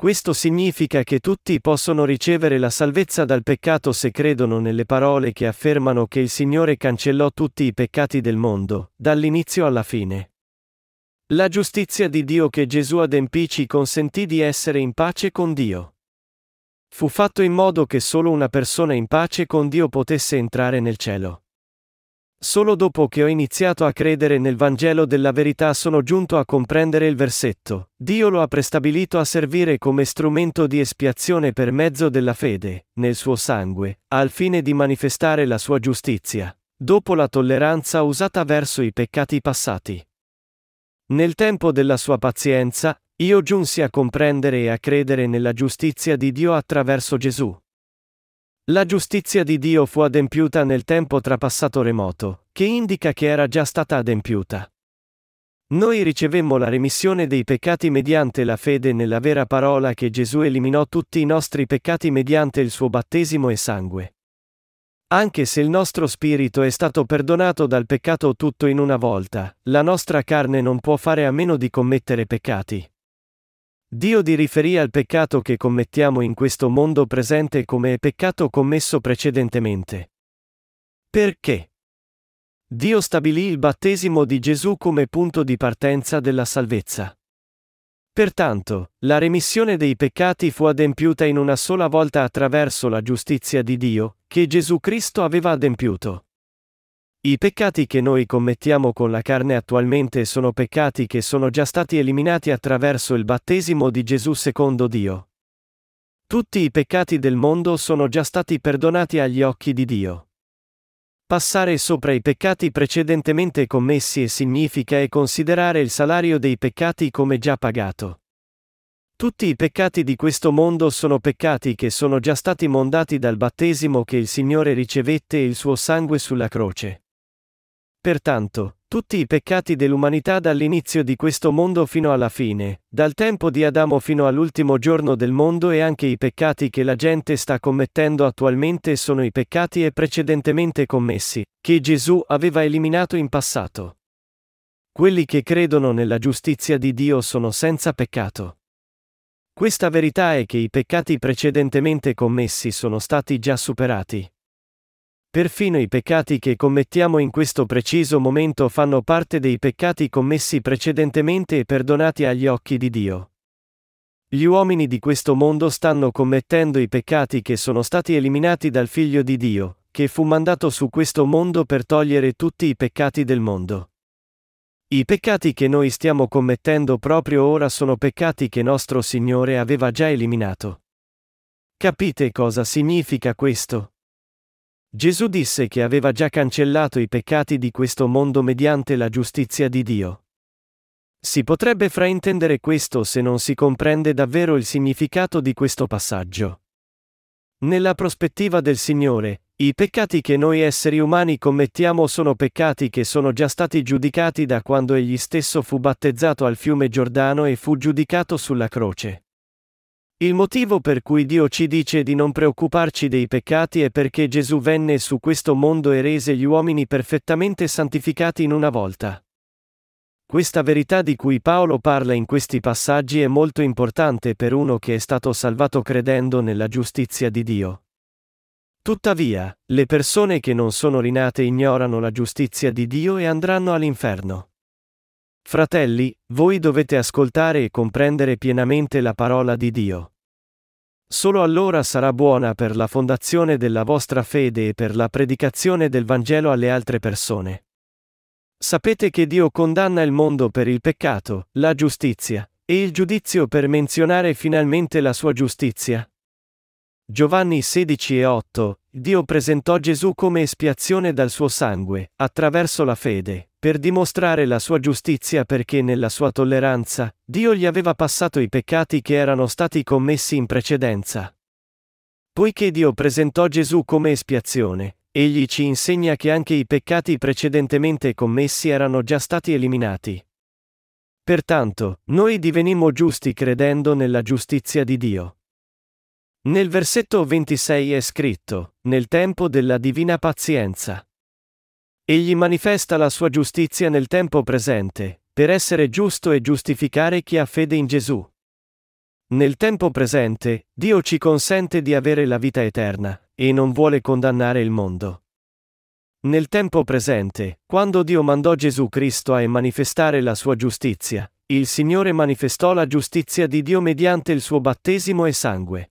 Questo significa che tutti possono ricevere la salvezza dal peccato se credono nelle parole che affermano che il Signore cancellò tutti i peccati del mondo, dall'inizio alla fine. La giustizia di Dio che Gesù adempì ci consentì di essere in pace con Dio. Fu fatto in modo che solo una persona in pace con Dio potesse entrare nel cielo. Solo dopo che ho iniziato a credere nel Vangelo della verità sono giunto a comprendere il versetto. Dio lo ha prestabilito a servire come strumento di espiazione per mezzo della fede, nel suo sangue, al fine di manifestare la sua giustizia, dopo la tolleranza usata verso i peccati passati. Nel tempo della sua pazienza, io giunsi a comprendere e a credere nella giustizia di Dio attraverso Gesù. La giustizia di Dio fu adempiuta nel tempo trapassato remoto, che indica che era già stata adempiuta. Noi ricevemmo la remissione dei peccati mediante la fede nella vera parola che Gesù eliminò tutti i nostri peccati mediante il suo battesimo e sangue. Anche se il nostro spirito è stato perdonato dal peccato tutto in una volta, la nostra carne non può fare a meno di commettere peccati. Dio di riferì al peccato che commettiamo in questo mondo presente come peccato commesso precedentemente. Perché? Dio stabilì il battesimo di Gesù come punto di partenza della salvezza. Pertanto, la remissione dei peccati fu adempiuta in una sola volta attraverso la giustizia di Dio, che Gesù Cristo aveva adempiuto. I peccati che noi commettiamo con la carne attualmente sono peccati che sono già stati eliminati attraverso il battesimo di Gesù secondo Dio. Tutti i peccati del mondo sono già stati perdonati agli occhi di Dio. Passare sopra i peccati precedentemente commessi significa e considerare il salario dei peccati come già pagato. Tutti i peccati di questo mondo sono peccati che sono già stati mondati dal battesimo che il Signore ricevette e il suo sangue sulla croce. Pertanto, tutti i peccati dell'umanità dall'inizio di questo mondo fino alla fine, dal tempo di Adamo fino all'ultimo giorno del mondo e anche i peccati che la gente sta commettendo attualmente sono i peccati e precedentemente commessi, che Gesù aveva eliminato in passato. Quelli che credono nella giustizia di Dio sono senza peccato. Questa verità è che i peccati precedentemente commessi sono stati già superati. Perfino i peccati che commettiamo in questo preciso momento fanno parte dei peccati commessi precedentemente e perdonati agli occhi di Dio. Gli uomini di questo mondo stanno commettendo i peccati che sono stati eliminati dal Figlio di Dio, che fu mandato su questo mondo per togliere tutti i peccati del mondo. I peccati che noi stiamo commettendo proprio ora sono peccati che nostro Signore aveva già eliminato. Capite cosa significa questo? Gesù disse che aveva già cancellato i peccati di questo mondo mediante la giustizia di Dio. Si potrebbe fraintendere questo se non si comprende davvero il significato di questo passaggio. Nella prospettiva del Signore, I peccati che noi esseri umani commettiamo sono peccati che sono già stati giudicati da quando egli stesso fu battezzato al fiume Giordano e fu giudicato sulla croce. Il motivo per cui Dio ci dice di non preoccuparci dei peccati è perché Gesù venne su questo mondo e rese gli uomini perfettamente santificati in una volta. Questa verità di cui Paolo parla in questi passaggi è molto importante per uno che è stato salvato credendo nella giustizia di Dio. Tuttavia, le persone che non sono rinate ignorano la giustizia di Dio e andranno all'inferno. Fratelli, voi dovete ascoltare e comprendere pienamente la parola di Dio. Solo allora sarà buona per la fondazione della vostra fede e per la predicazione del Vangelo alle altre persone. Sapete che Dio condanna il mondo per il peccato, la giustizia, e il giudizio per menzionare finalmente la sua giustizia? Giovanni 16 e 8, Dio presentò Gesù come espiazione dal suo sangue, attraverso la fede, per dimostrare la sua giustizia perché nella sua tolleranza, Dio gli aveva passato i peccati che erano stati commessi in precedenza. Poiché Dio presentò Gesù come espiazione, egli ci insegna che anche i peccati precedentemente commessi erano già stati eliminati. Pertanto, noi divenimmo giusti credendo nella giustizia di Dio. Nel versetto 26 è scritto, nel tempo della divina pazienza. Egli manifesta la sua giustizia nel tempo presente, per essere giusto e giustificare chi ha fede in Gesù. Nel tempo presente, Dio ci consente di avere la vita eterna, e non vuole condannare il mondo. Nel tempo presente, quando Dio mandò Gesù Cristo a manifestare la sua giustizia, il Signore manifestò la giustizia di Dio mediante il suo battesimo e sangue.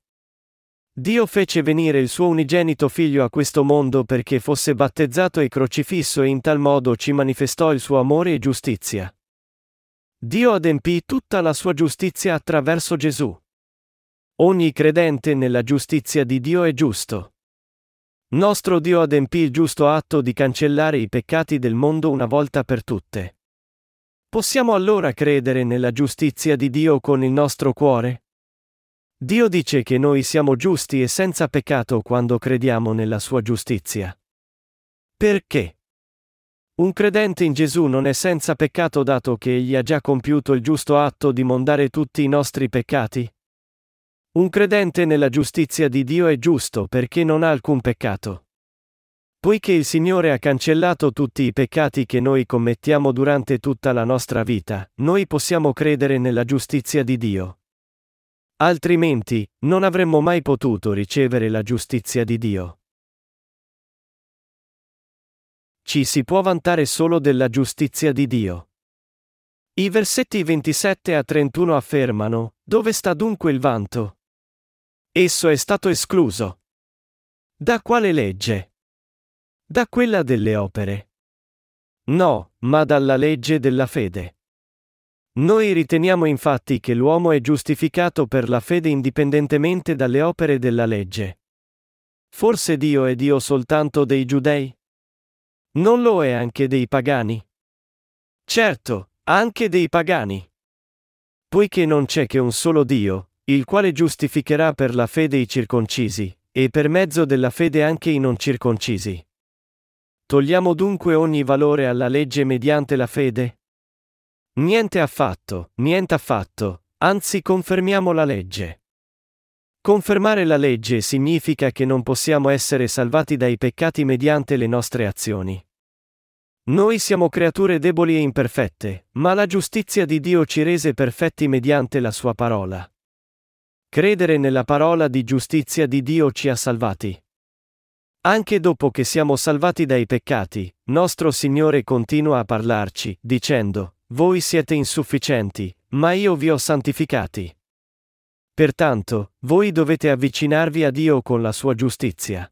Dio fece venire il suo unigenito figlio a questo mondo perché fosse battezzato e crocifisso e in tal modo ci manifestò il suo amore e giustizia. Dio adempì tutta la sua giustizia attraverso Gesù. Ogni credente nella giustizia di Dio è giusto. Nostro Dio adempì il giusto atto di cancellare i peccati del mondo una volta per tutte. Possiamo allora credere nella giustizia di Dio con il nostro cuore? Dio dice che noi siamo giusti e senza peccato quando crediamo nella sua giustizia. Perché? Un credente in Gesù non è senza peccato dato che egli ha già compiuto il giusto atto di mondare tutti i nostri peccati? Un credente nella giustizia di Dio è giusto perché non ha alcun peccato. Poiché il Signore ha cancellato tutti i peccati che noi commettiamo durante tutta la nostra vita, noi possiamo credere nella giustizia di Dio. Altrimenti, non avremmo mai potuto ricevere la giustizia di Dio. Ci si può vantare solo della giustizia di Dio. I versetti 27 a 31 affermano, dove sta dunque il vanto? Esso è stato escluso. Da quale legge? Da quella delle opere. No, ma dalla legge della fede. Noi riteniamo infatti che l'uomo è giustificato per la fede indipendentemente dalle opere della legge. Forse Dio è Dio soltanto dei giudei? Non lo è anche dei pagani? Certo, anche dei pagani. Poiché non c'è che un solo Dio, il quale giustificherà per la fede i circoncisi, e per mezzo della fede anche i non circoncisi. Togliamo dunque ogni valore alla legge mediante la fede? Niente affatto, niente affatto, anzi confermiamo la legge. Confermare la legge significa che non possiamo essere salvati dai peccati mediante le nostre azioni. Noi siamo creature deboli e imperfette, ma la giustizia di Dio ci rese perfetti mediante la sua parola. Credere nella parola di giustizia di Dio ci ha salvati. Anche dopo che siamo salvati dai peccati, nostro Signore continua a parlarci, dicendo, voi siete insufficienti, ma io vi ho santificati. Pertanto, voi dovete avvicinarvi a Dio con la sua giustizia.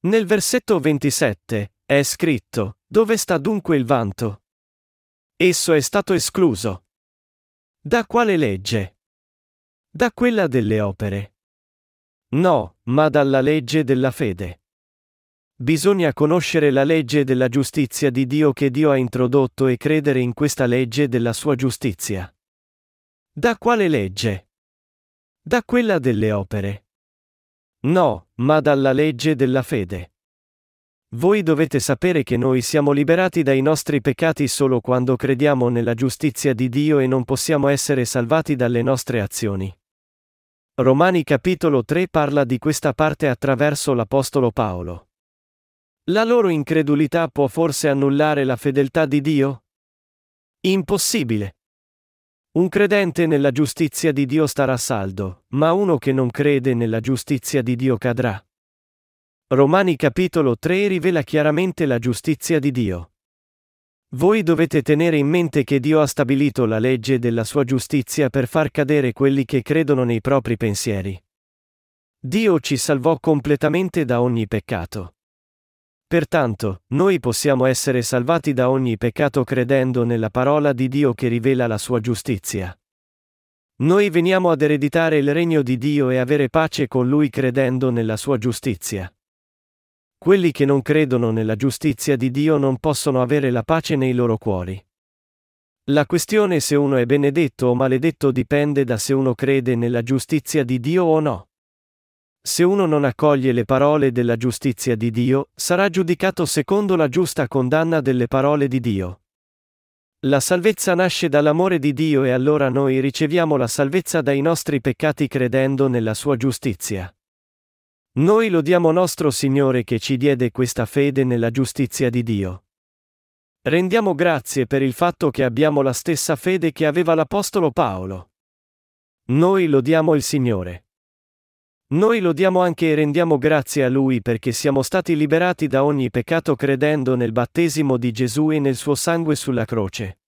Nel versetto 27 è scritto, dove sta dunque il vanto? Esso è stato escluso. Da quale legge? Da quella delle opere. No, ma dalla legge della fede. Bisogna conoscere la legge della giustizia di Dio che Dio ha introdotto e credere in questa legge della sua giustizia. Da quale legge? Da quella delle opere. No, ma dalla legge della fede. Voi dovete sapere che noi siamo liberati dai nostri peccati solo quando crediamo nella giustizia di Dio e non possiamo essere salvati dalle nostre azioni. Romani capitolo 3 parla di questa parte attraverso l'Apostolo Paolo. La loro incredulità può forse annullare la fedeltà di Dio? Impossibile. Un credente nella giustizia di Dio starà saldo, ma uno che non crede nella giustizia di Dio cadrà. Romani capitolo 3 rivela chiaramente la giustizia di Dio. Voi dovete tenere in mente che Dio ha stabilito la legge della sua giustizia per far cadere quelli che credono nei propri pensieri. Dio ci salvò completamente da ogni peccato. Pertanto, noi possiamo essere salvati da ogni peccato credendo nella parola di Dio che rivela la sua giustizia. Noi veniamo ad ereditare il regno di Dio e avere pace con Lui credendo nella sua giustizia. Quelli che non credono nella giustizia di Dio non possono avere la pace nei loro cuori. La questione se uno è benedetto o maledetto dipende da se uno crede nella giustizia di Dio o no. Se uno non accoglie le parole della giustizia di Dio, sarà giudicato secondo la giusta condanna delle parole di Dio. La salvezza nasce dall'amore di Dio e allora noi riceviamo la salvezza dai nostri peccati credendo nella sua giustizia. Noi lodiamo nostro Signore che ci diede questa fede nella giustizia di Dio. Rendiamo grazie per il fatto che abbiamo la stessa fede che aveva l'Apostolo Paolo. Noi lodiamo il Signore. Noi lodiamo anche e rendiamo grazie a Lui perché siamo stati liberati da ogni peccato credendo nel battesimo di Gesù e nel suo sangue sulla croce.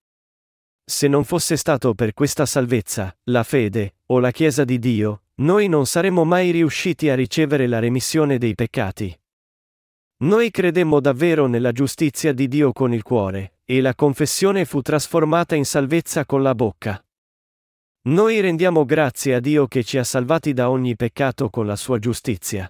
Se non fosse stato per questa salvezza, la fede, o la Chiesa di Dio, noi non saremmo mai riusciti a ricevere la remissione dei peccati. Noi credemmo davvero nella giustizia di Dio con il cuore, e la confessione fu trasformata in salvezza con la bocca. Noi rendiamo grazie a Dio che ci ha salvati da ogni peccato con la sua giustizia.